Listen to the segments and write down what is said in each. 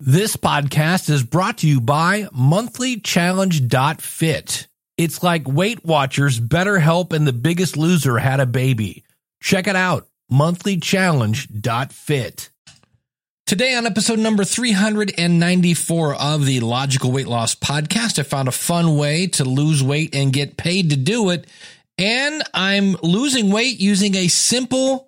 This podcast is brought to you by monthlychallenge.fit. It's like Weight Watchers, BetterHelp, and The Biggest Loser had a baby. Check it out, monthlychallenge.fit. Today on episode number 394 of the Logical Weight Loss Podcast, I found a fun way to lose weight and get paid to do it. And I'm losing weight using a simple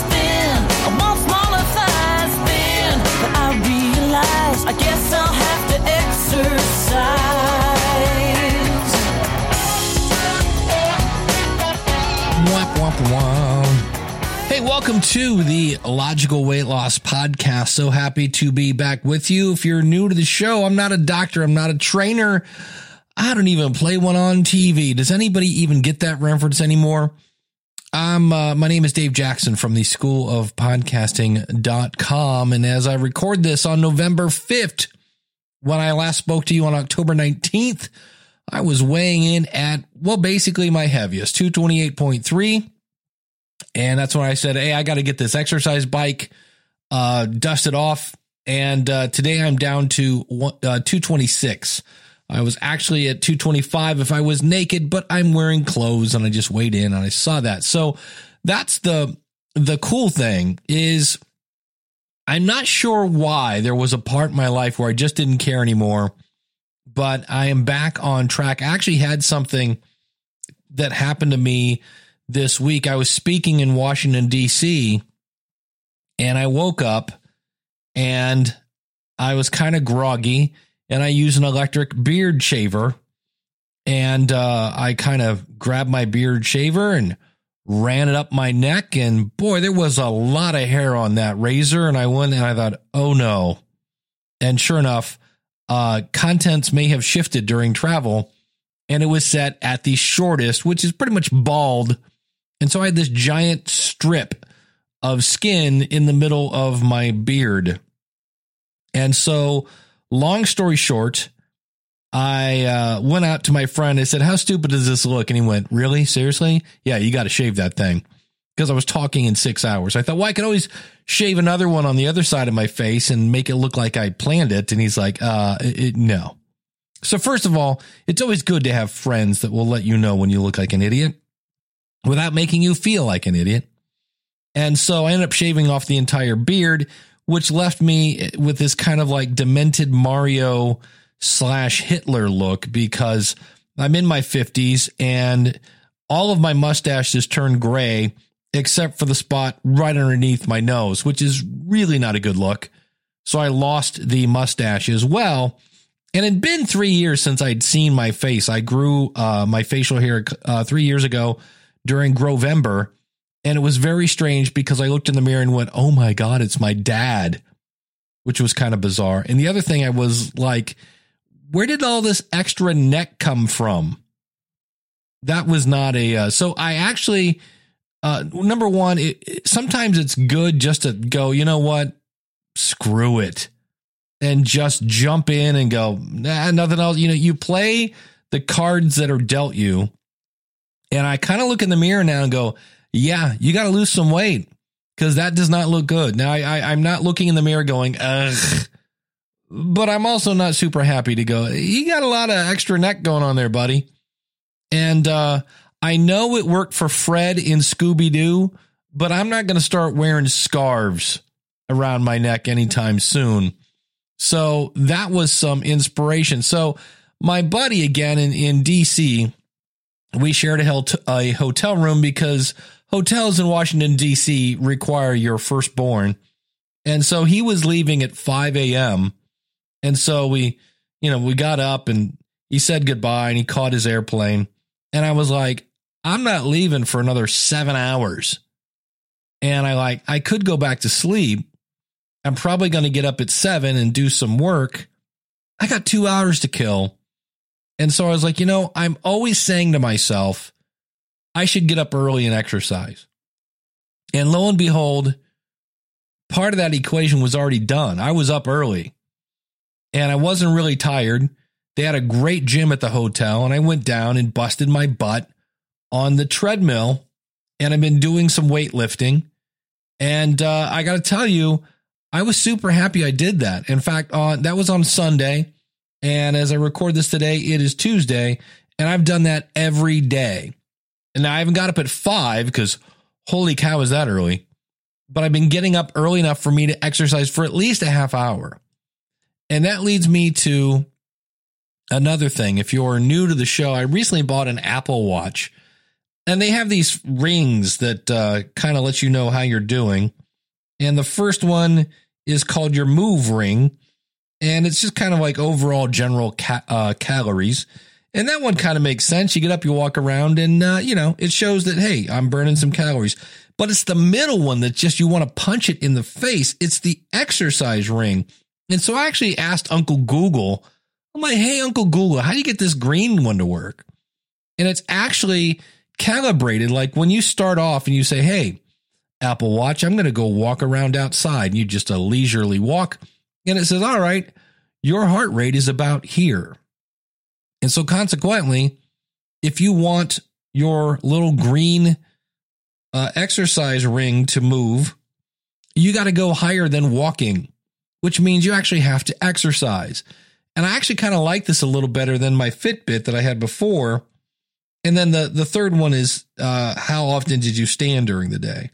I guess I'll have to exercise. Hey, welcome to the Logical Weight Loss Podcast. So happy to be back with you. If you're new to the show, I'm not a doctor, I'm not a trainer. I don't even play one on TV. Does anybody even get that reference anymore? I'm uh, my name is Dave Jackson from the School of Podcasting.com. And as I record this on November 5th, when I last spoke to you on October 19th, I was weighing in at, well, basically my heaviest, 228.3. And that's when I said, Hey, I got to get this exercise bike, uh, dusted off. And, uh, today I'm down to one- uh, 226. I was actually at 225 if I was naked, but I'm wearing clothes and I just weighed in and I saw that. So that's the, the cool thing is I'm not sure why there was a part in my life where I just didn't care anymore, but I am back on track. I actually had something that happened to me this week. I was speaking in Washington, D.C., and I woke up and I was kind of groggy, and I use an electric beard shaver. And uh, I kind of grabbed my beard shaver and ran it up my neck. And boy, there was a lot of hair on that razor. And I went and I thought, oh no. And sure enough, uh, contents may have shifted during travel. And it was set at the shortest, which is pretty much bald. And so I had this giant strip of skin in the middle of my beard. And so, long story short, I uh, went out to my friend. I said, How stupid does this look? And he went, Really? Seriously? Yeah, you got to shave that thing. Because I was talking in six hours. I thought, Well, I could always shave another one on the other side of my face and make it look like I planned it. And he's like, uh, it, No. So, first of all, it's always good to have friends that will let you know when you look like an idiot without making you feel like an idiot. And so I ended up shaving off the entire beard, which left me with this kind of like demented Mario slash Hitler look because I'm in my 50s and all of my mustache has turned gray except for the spot right underneath my nose, which is really not a good look. So I lost the mustache as well. And it had been three years since I'd seen my face. I grew uh, my facial hair uh, three years ago during Grovember. And it was very strange because I looked in the mirror and went, oh my God, it's my dad, which was kind of bizarre. And the other thing I was like, where did all this extra neck come from? That was not a, uh, so I actually, uh, number one, it, it- sometimes it's good just to go, you know what? Screw it. And just jump in and go, nah, nothing else. You know, you play the cards that are dealt you. And I kind of look in the mirror now and go, yeah, you got to lose some weight because that does not look good. Now, I, I, I'm not looking in the mirror going, ugh, but I'm also not super happy to go, you got a lot of extra neck going on there, buddy. And uh, I know it worked for Fred in Scooby Doo, but I'm not going to start wearing scarves around my neck anytime soon. So that was some inspiration. So my buddy again in, in DC, we shared a hotel room because hotels in Washington, D.C. require your firstborn. And so he was leaving at 5 a.m. And so we, you know, we got up and he said goodbye and he caught his airplane. And I was like, I'm not leaving for another seven hours. And I like, I could go back to sleep. I'm probably going to get up at seven and do some work. I got two hours to kill. And so I was like, you know, I'm always saying to myself, I should get up early and exercise. And lo and behold, part of that equation was already done. I was up early and I wasn't really tired. They had a great gym at the hotel, and I went down and busted my butt on the treadmill. And I've been doing some weightlifting. And uh, I got to tell you, I was super happy I did that. In fact, uh, that was on Sunday. And as I record this today, it is Tuesday. And I've done that every day. And I haven't got up at five because holy cow, is that early? But I've been getting up early enough for me to exercise for at least a half hour. And that leads me to another thing. If you're new to the show, I recently bought an Apple Watch and they have these rings that uh, kind of let you know how you're doing. And the first one is called your move ring. And it's just kind of like overall general ca- uh, calories. And that one kind of makes sense. You get up, you walk around, and, uh, you know, it shows that, hey, I'm burning some calories. But it's the middle one that just you want to punch it in the face. It's the exercise ring. And so I actually asked Uncle Google, I'm like, hey, Uncle Google, how do you get this green one to work? And it's actually calibrated. Like when you start off and you say, hey, Apple Watch, I'm going to go walk around outside. And you just a leisurely walk. And it says, all right, your heart rate is about here. And so consequently, if you want your little green uh, exercise ring to move, you got to go higher than walking, which means you actually have to exercise. And I actually kind of like this a little better than my Fitbit that I had before. And then the the third one is uh, how often did you stand during the day?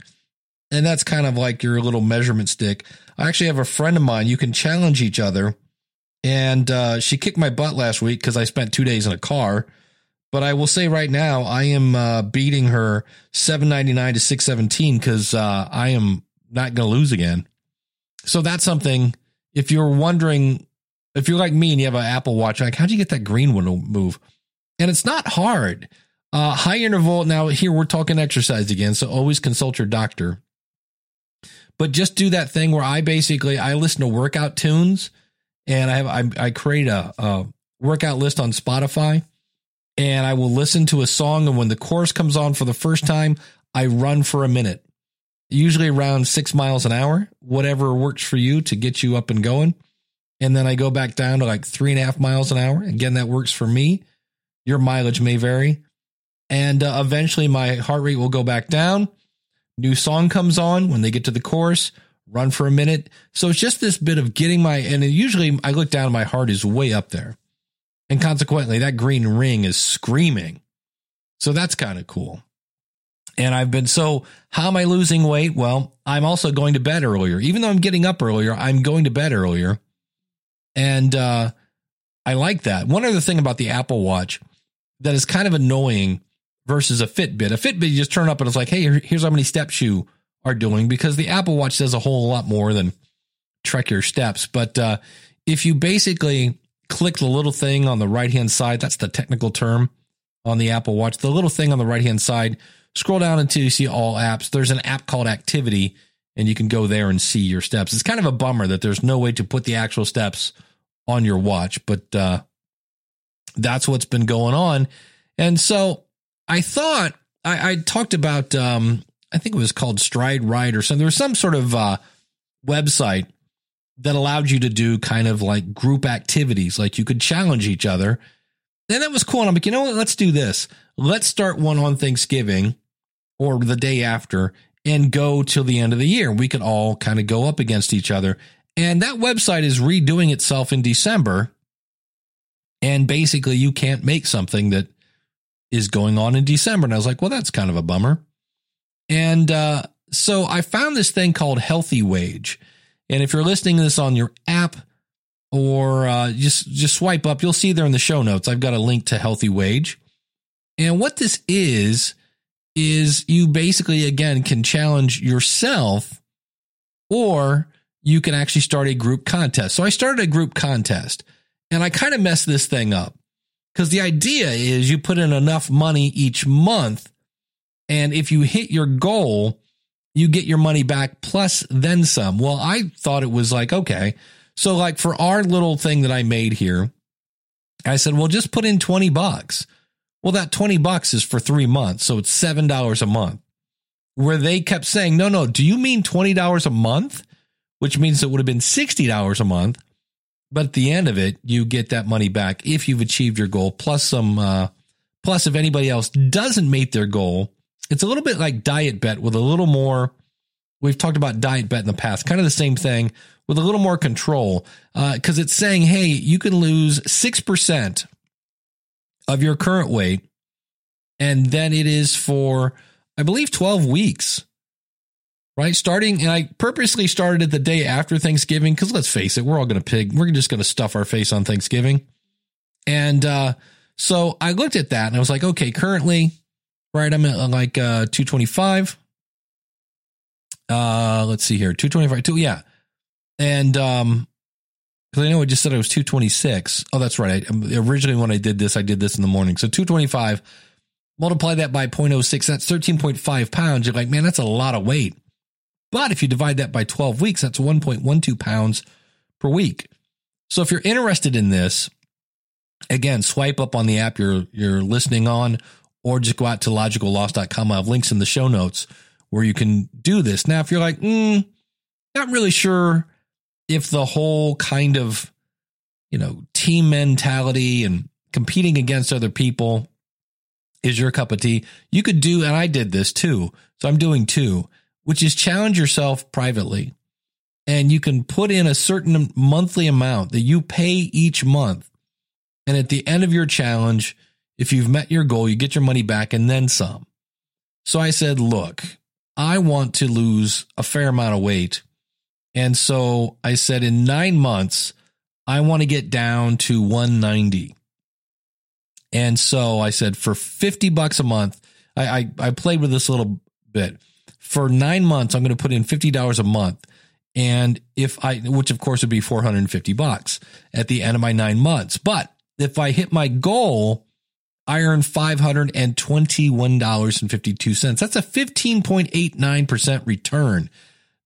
And that's kind of like your little measurement stick. I actually have a friend of mine. You can challenge each other. And uh, she kicked my butt last week because I spent two days in a car. But I will say right now, I am uh, beating her 799 to 617 because uh, I am not going to lose again. So that's something. If you're wondering, if you're like me and you have an Apple Watch, like how'd you get that green one to move? And it's not hard. Uh, high interval. Now here we're talking exercise again, so always consult your doctor. But just do that thing where I basically I listen to workout tunes, and I have I, I create a, a workout list on Spotify and I will listen to a song. And when the chorus comes on for the first time, I run for a minute, usually around six miles an hour, whatever works for you to get you up and going. And then I go back down to like three and a half miles an hour. Again, that works for me. Your mileage may vary. And uh, eventually my heart rate will go back down. New song comes on. When they get to the chorus, run for a minute. So it's just this bit of getting my, and usually I look down, my heart is way up there. And consequently, that green ring is screaming. So that's kind of cool. And I've been so, how am I losing weight? Well, I'm also going to bed earlier. Even though I'm getting up earlier, I'm going to bed earlier. And uh, I like that. One other thing about the Apple Watch that is kind of annoying versus a Fitbit. A Fitbit, you just turn up and it's like, hey, here's how many steps you are doing because the Apple Watch does a whole lot more than track your steps. But uh, if you basically click the little thing on the right hand side. That's the technical term on the Apple Watch. The little thing on the right hand side, scroll down until you see all apps. There's an app called Activity, and you can go there and see your steps. It's kind of a bummer that there's no way to put the actual steps on your watch, but uh, that's what's been going on. And so I thought I, talked about, um, I think it was called Stride Ride or something. There was some sort of uh, website that allowed you to do kind of like group activities, like you could challenge each other. And that was cool. And I'm like, you know what? Let's do this. Let's start one on Thanksgiving or the day after and go till the end of the year. We could all kind of go up against each other. And that website is redoing itself in December. And basically, you can't make something that is going on in December. And I was like, well, that's kind of a bummer. And uh, so I found this thing called Healthy Wage. And if you're listening to this on your app, or uh, just just swipe up. You'll see there in the show notes. I've got a link to Healthy Wage, and what this is is you basically again can challenge yourself, or you can actually start a group contest. So I started a group contest, and I kind of messed this thing up because the idea is you put in enough money each month, and if you hit your goal, you get your money back plus then some. Well, I thought it was like okay so like for our little thing that I made here, I said, well, just put in 20 bucks. Well, that 20 bucks is for three months. So it's $7 a month. Where they kept saying, no, no, do you mean $20 a month? Which means it would have been $60 a month. But at the end of it, you get that money back if you've achieved your goal, plus some, uh, plus if anybody else doesn't meet their goal. It's a little bit like Diet Bet with a little more. We've talked about Diet Bet in the past, kind of the same thing with a little more control because uh, it's saying, hey, you can lose 6% of your current weight. And then it is for, I believe, 12 weeks, right? Starting, and I purposely started it the day after Thanksgiving because let's face it, we're all going to pig. We're just going to stuff our face on Thanksgiving. And uh, so I looked at that and I was like, okay, currently, right, I'm at like uh, 225. Uh, let's see here, 225, two, yeah. And um, because I know I just said it was 226. Oh, that's right. I, um, originally, when I did this, I did this in the morning. So 225, multiply that by 0.06, that's 13.5 pounds. You're like, man, that's a lot of weight. But if you divide that by 12 weeks, that's 1.12 pounds per week. So if you're interested in this, again, swipe up on the app you're you're listening on, or just go out to logicalloss.com. I have links in the show notes where you can do this. Now, if you're like, mm, not really sure if the whole kind of, you know, team mentality and competing against other people is your cup of tea, you could do, and I did this too. So I'm doing two, which is challenge yourself privately. And you can put in a certain monthly amount that you pay each month. And at the end of your challenge, if you've met your goal, you get your money back and then some. So I said, look, I want to lose a fair amount of weight and so I said, in nine months, I want to get down to 190. And so I said, for 50 bucks a month, I, I, I played with this a little bit. For nine months, I'm going to put in $50 a month. And if I, which of course would be 450 bucks at the end of my nine months. But if I hit my goal, I earn $521.52. That's a 15.89% return.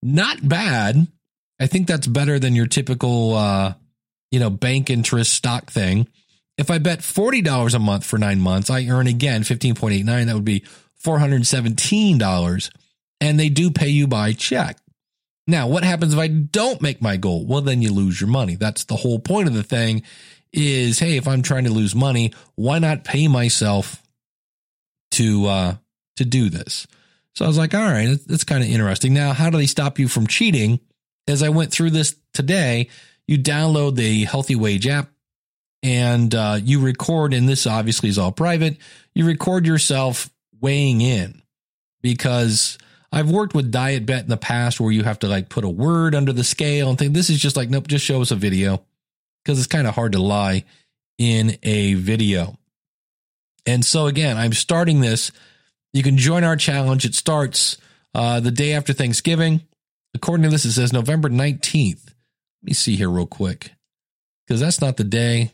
Not bad I think that's better than your typical, uh, you know, bank interest stock thing. If I bet $40 a month for nine months, I earn again 15.89. That would be $417. And they do pay you by check. Now, what happens if I don't make my goal? Well, then you lose your money. That's the whole point of the thing is, hey, if I'm trying to lose money, why not pay myself to, uh, to do this? So I was like, all right, that's kind of interesting. Now, how do they stop you from cheating? as I went through this today, you download the Healthy Wage app and uh, you record, and this obviously is all private. You record yourself weighing in because I've worked with Diet Bet in the past where you have to like put a word under the scale and think this is just like, nope, just show us a video because it's kind of hard to lie in a video. And so again, I'm starting this. You can join our challenge. It starts uh, the day after Thanksgiving. According to this, it says November 19th. Let me see here real quick because that's not the day.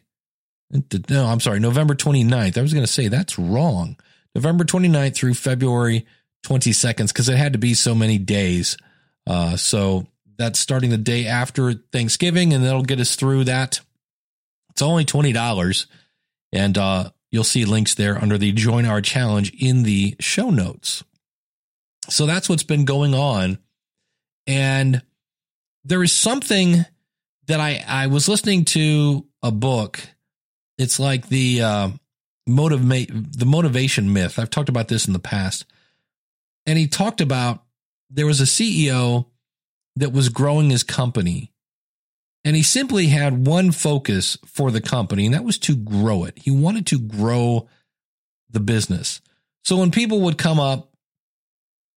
No, I'm sorry, November 29th. I was going to say that's wrong. November 29th through February 22nd because it had to be so many days. Uh, so that's starting the day after Thanksgiving, and that'll get us through that. It's only $20. And uh, you'll see links there under the Join Our Challenge in the show notes. So that's what's been going on and there is something that I, I was listening to a book. It's like the uh, motivate the motivation myth. I've talked about this in the past, and he talked about there was a CEO that was growing his company, and he simply had one focus for the company, and that was to grow it. He wanted to grow the business. So when people would come up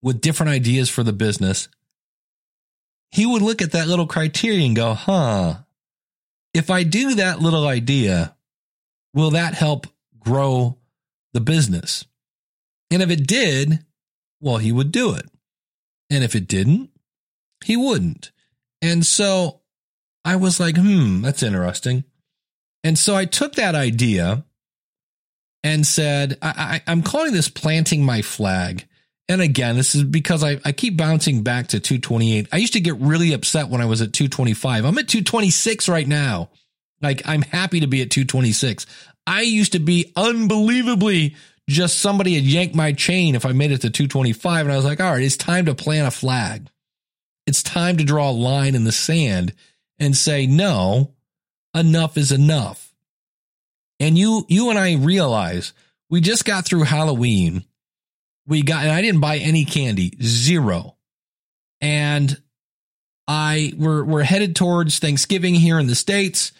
with different ideas for the business, he would look at that little criteria and go, huh, if I do that little idea, will that help grow the business? And if it did, well, he would do it. And if it didn't, he wouldn't. And so I was like, hmm, that's interesting. And so I took that idea and said, I, am calling this planting my flag. And again, this is because I, I keep bouncing back to 228. I used to get really upset when I was at 225. I'm at 226 right now. Like, I'm happy to be at 226. I used to be unbelievably just somebody had yanked my chain if I made it to 225. And I was like, all right, it's time to plant a flag. It's time to draw a line in the sand and say, no, enough is enough. And you, you and I realize we just got through Halloween. We got, and I didn't buy any candy, zero. And I, we're, we're headed towards Thanksgiving here in the States.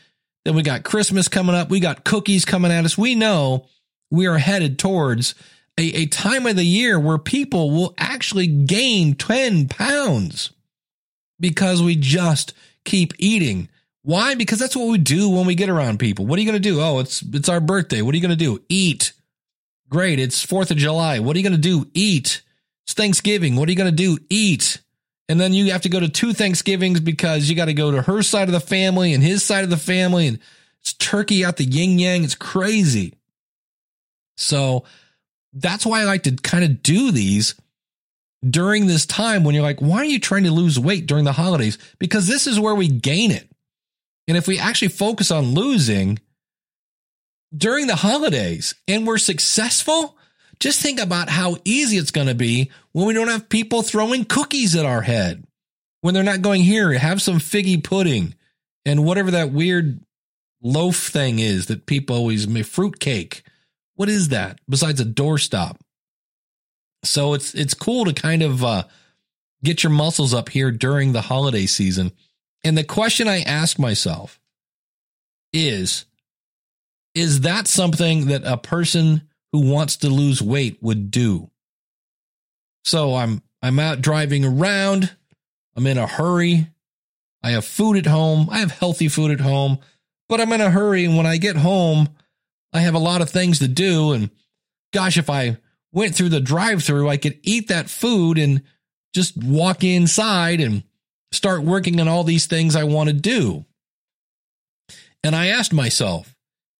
Then we got Christmas coming up. We got cookies coming at us. We know we are headed towards a, a time of the year where people will actually gain 10 pounds because we just keep eating. Why? Because that's what we do when we get around people. What are you going to do? Oh, it's it's our birthday. What are you going to do? Eat. Great. It's 4th of July. What are you going to do? Eat. It's Thanksgiving. What are you going to do? Eat. And then you have to go to two Thanksgivings because you got to go to her side of the family and his side of the family and it's turkey out the yin yang. It's crazy. So that's why I like to kind of do these during this time when you're like, why are you trying to lose weight during the holidays? Because this is where we gain it. And if we actually focus on losing during the holidays and we're successful, just think about how easy it's going to be when we don't have people throwing cookies at our head. When they're not going here, have some figgy pudding and whatever that weird loaf thing is that people always make fruit cake. What is that besides a doorstop? So it's it's cool to kind of uh, get your muscles up here during the holiday season. And the question I ask myself is is that something that a person who wants to lose weight would do? So I'm I'm out driving around, I'm in a hurry. I have food at home. I have healthy food at home, but I'm in a hurry and when I get home, I have a lot of things to do and gosh if I went through the drive through, I could eat that food and just walk inside and start working on all these things I want to do. And I asked myself,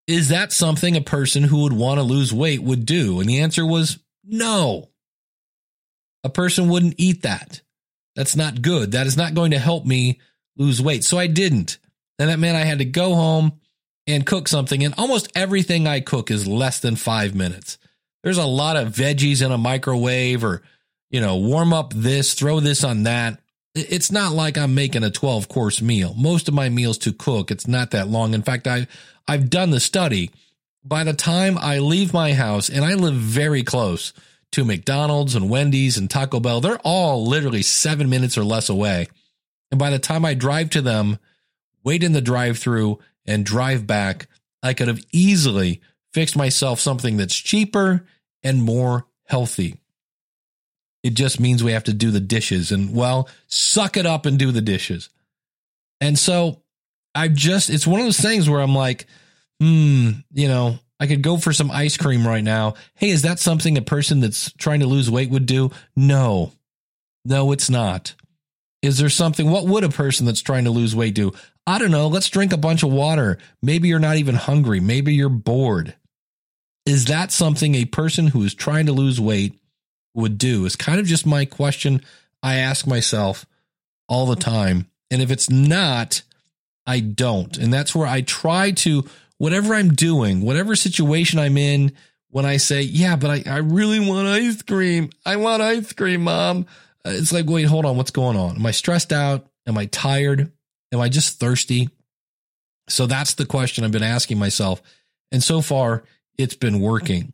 is that something a person who would want to lose weight would do? And the answer was no. A person wouldn't eat that. That's not good. That is not going to help me lose weight. So I didn't. And that meant I had to go home and cook something. And almost everything I cook is less than five minutes. There's a lot of veggies in a microwave or, you know, warm up this, throw this on that. It's not like I'm making a 12 course meal. Most of my meals to cook, it's not that long. In fact, I, I've done the study. By the time I leave my house, and I live very close to McDonald's and Wendy's and Taco Bell, they're all literally seven minutes or less away. And by the time I drive to them, wait in the drive through and drive back, I could have easily fixed myself something that's cheaper and more healthy. It just means we have to do the dishes and well, suck it up and do the dishes. And so I've just, it's one of those things where I'm like, hmm, you know, I could go for some ice cream right now. Hey, is that something a person that's trying to lose weight would do? No, no, it's not. Is there something, what would a person that's trying to lose weight do? I don't know. Let's drink a bunch of water. Maybe you're not even hungry. Maybe you're bored. Is that something a person who is trying to lose weight would do? Is kind of just my question I ask myself all the time. And if it's not, I don't. And that's where I try to, whatever I'm doing, whatever situation I'm in, when I say, yeah, but I, I really want ice cream. I want ice cream, mom. Uh, it's like, wait, hold on. What's going on? Am I stressed out? Am I tired? Am I just thirsty? So that's the question I've been asking myself. And so far, it's been working.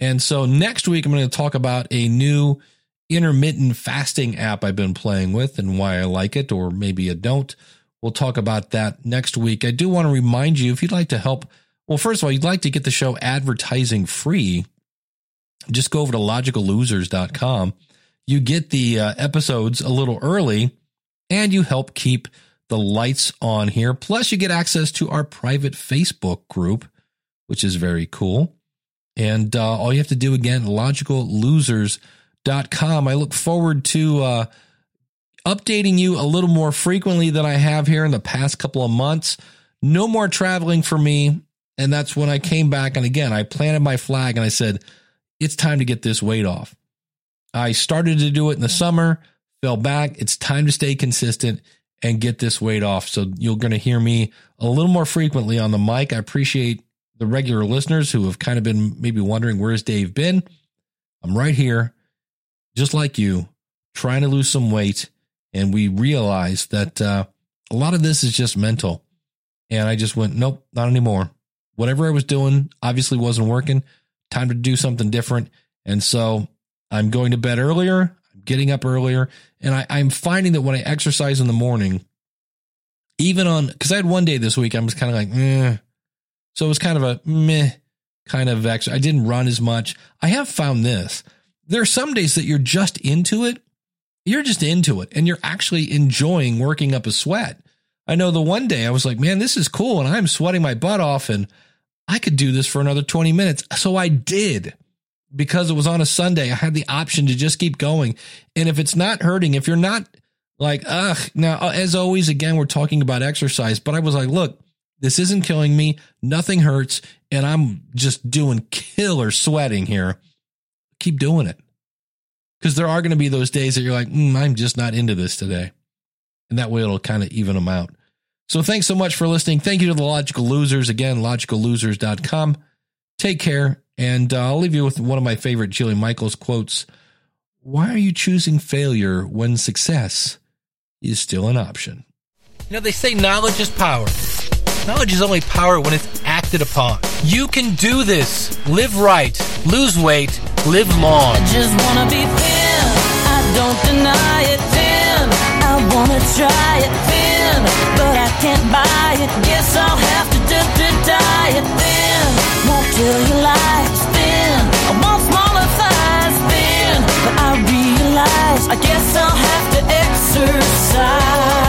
And so next week, I'm going to talk about a new intermittent fasting app I've been playing with and why I like it, or maybe I don't. We'll talk about that next week. I do want to remind you if you'd like to help, well, first of all, you'd like to get the show advertising free, just go over to logicallosers.com. You get the uh, episodes a little early and you help keep the lights on here. Plus, you get access to our private Facebook group, which is very cool. And uh, all you have to do again, logicallosers.com. I look forward to uh, updating you a little more frequently than I have here in the past couple of months. No more traveling for me. And that's when I came back. And again, I planted my flag and I said, it's time to get this weight off. I started to do it in the summer, fell back. It's time to stay consistent and get this weight off. So you're going to hear me a little more frequently on the mic. I appreciate the regular listeners who have kind of been maybe wondering where's Dave been. I'm right here, just like you, trying to lose some weight. And we realized that uh, a lot of this is just mental. And I just went, nope, not anymore. Whatever I was doing obviously wasn't working. Time to do something different. And so I'm going to bed earlier. I'm getting up earlier. And I, I'm finding that when I exercise in the morning, even on, because I had one day this week, I was kind of like, eh. So it was kind of a meh kind of exercise. I didn't run as much. I have found this. There are some days that you're just into it. You're just into it and you're actually enjoying working up a sweat. I know the one day I was like, man, this is cool. And I'm sweating my butt off and I could do this for another 20 minutes. So I did because it was on a Sunday. I had the option to just keep going. And if it's not hurting, if you're not like, ugh, now, uh, as always, again, we're talking about exercise, but I was like, look, this isn't killing me. Nothing hurts. And I'm just doing killer sweating here. Keep doing it. Because there are going to be those days that you're like, mm, I'm just not into this today. And that way it'll kind of even them out. So thanks so much for listening. Thank you to the Logical Losers. Again, logicallosers.com. Take care. And uh, I'll leave you with one of my favorite Jillian Michaels quotes. Why are you choosing failure when success is still an option? You know, they say knowledge is power. Knowledge is only power when it's acted upon. You can do this. Live right, lose weight, live long. I just wanna be thin. I don't deny it thin. I wanna try it thin, but I can't buy it. Guess I'll have to to thin. Won't thin. I want smaller thighs thin, but I realize I guess I'll have to exercise.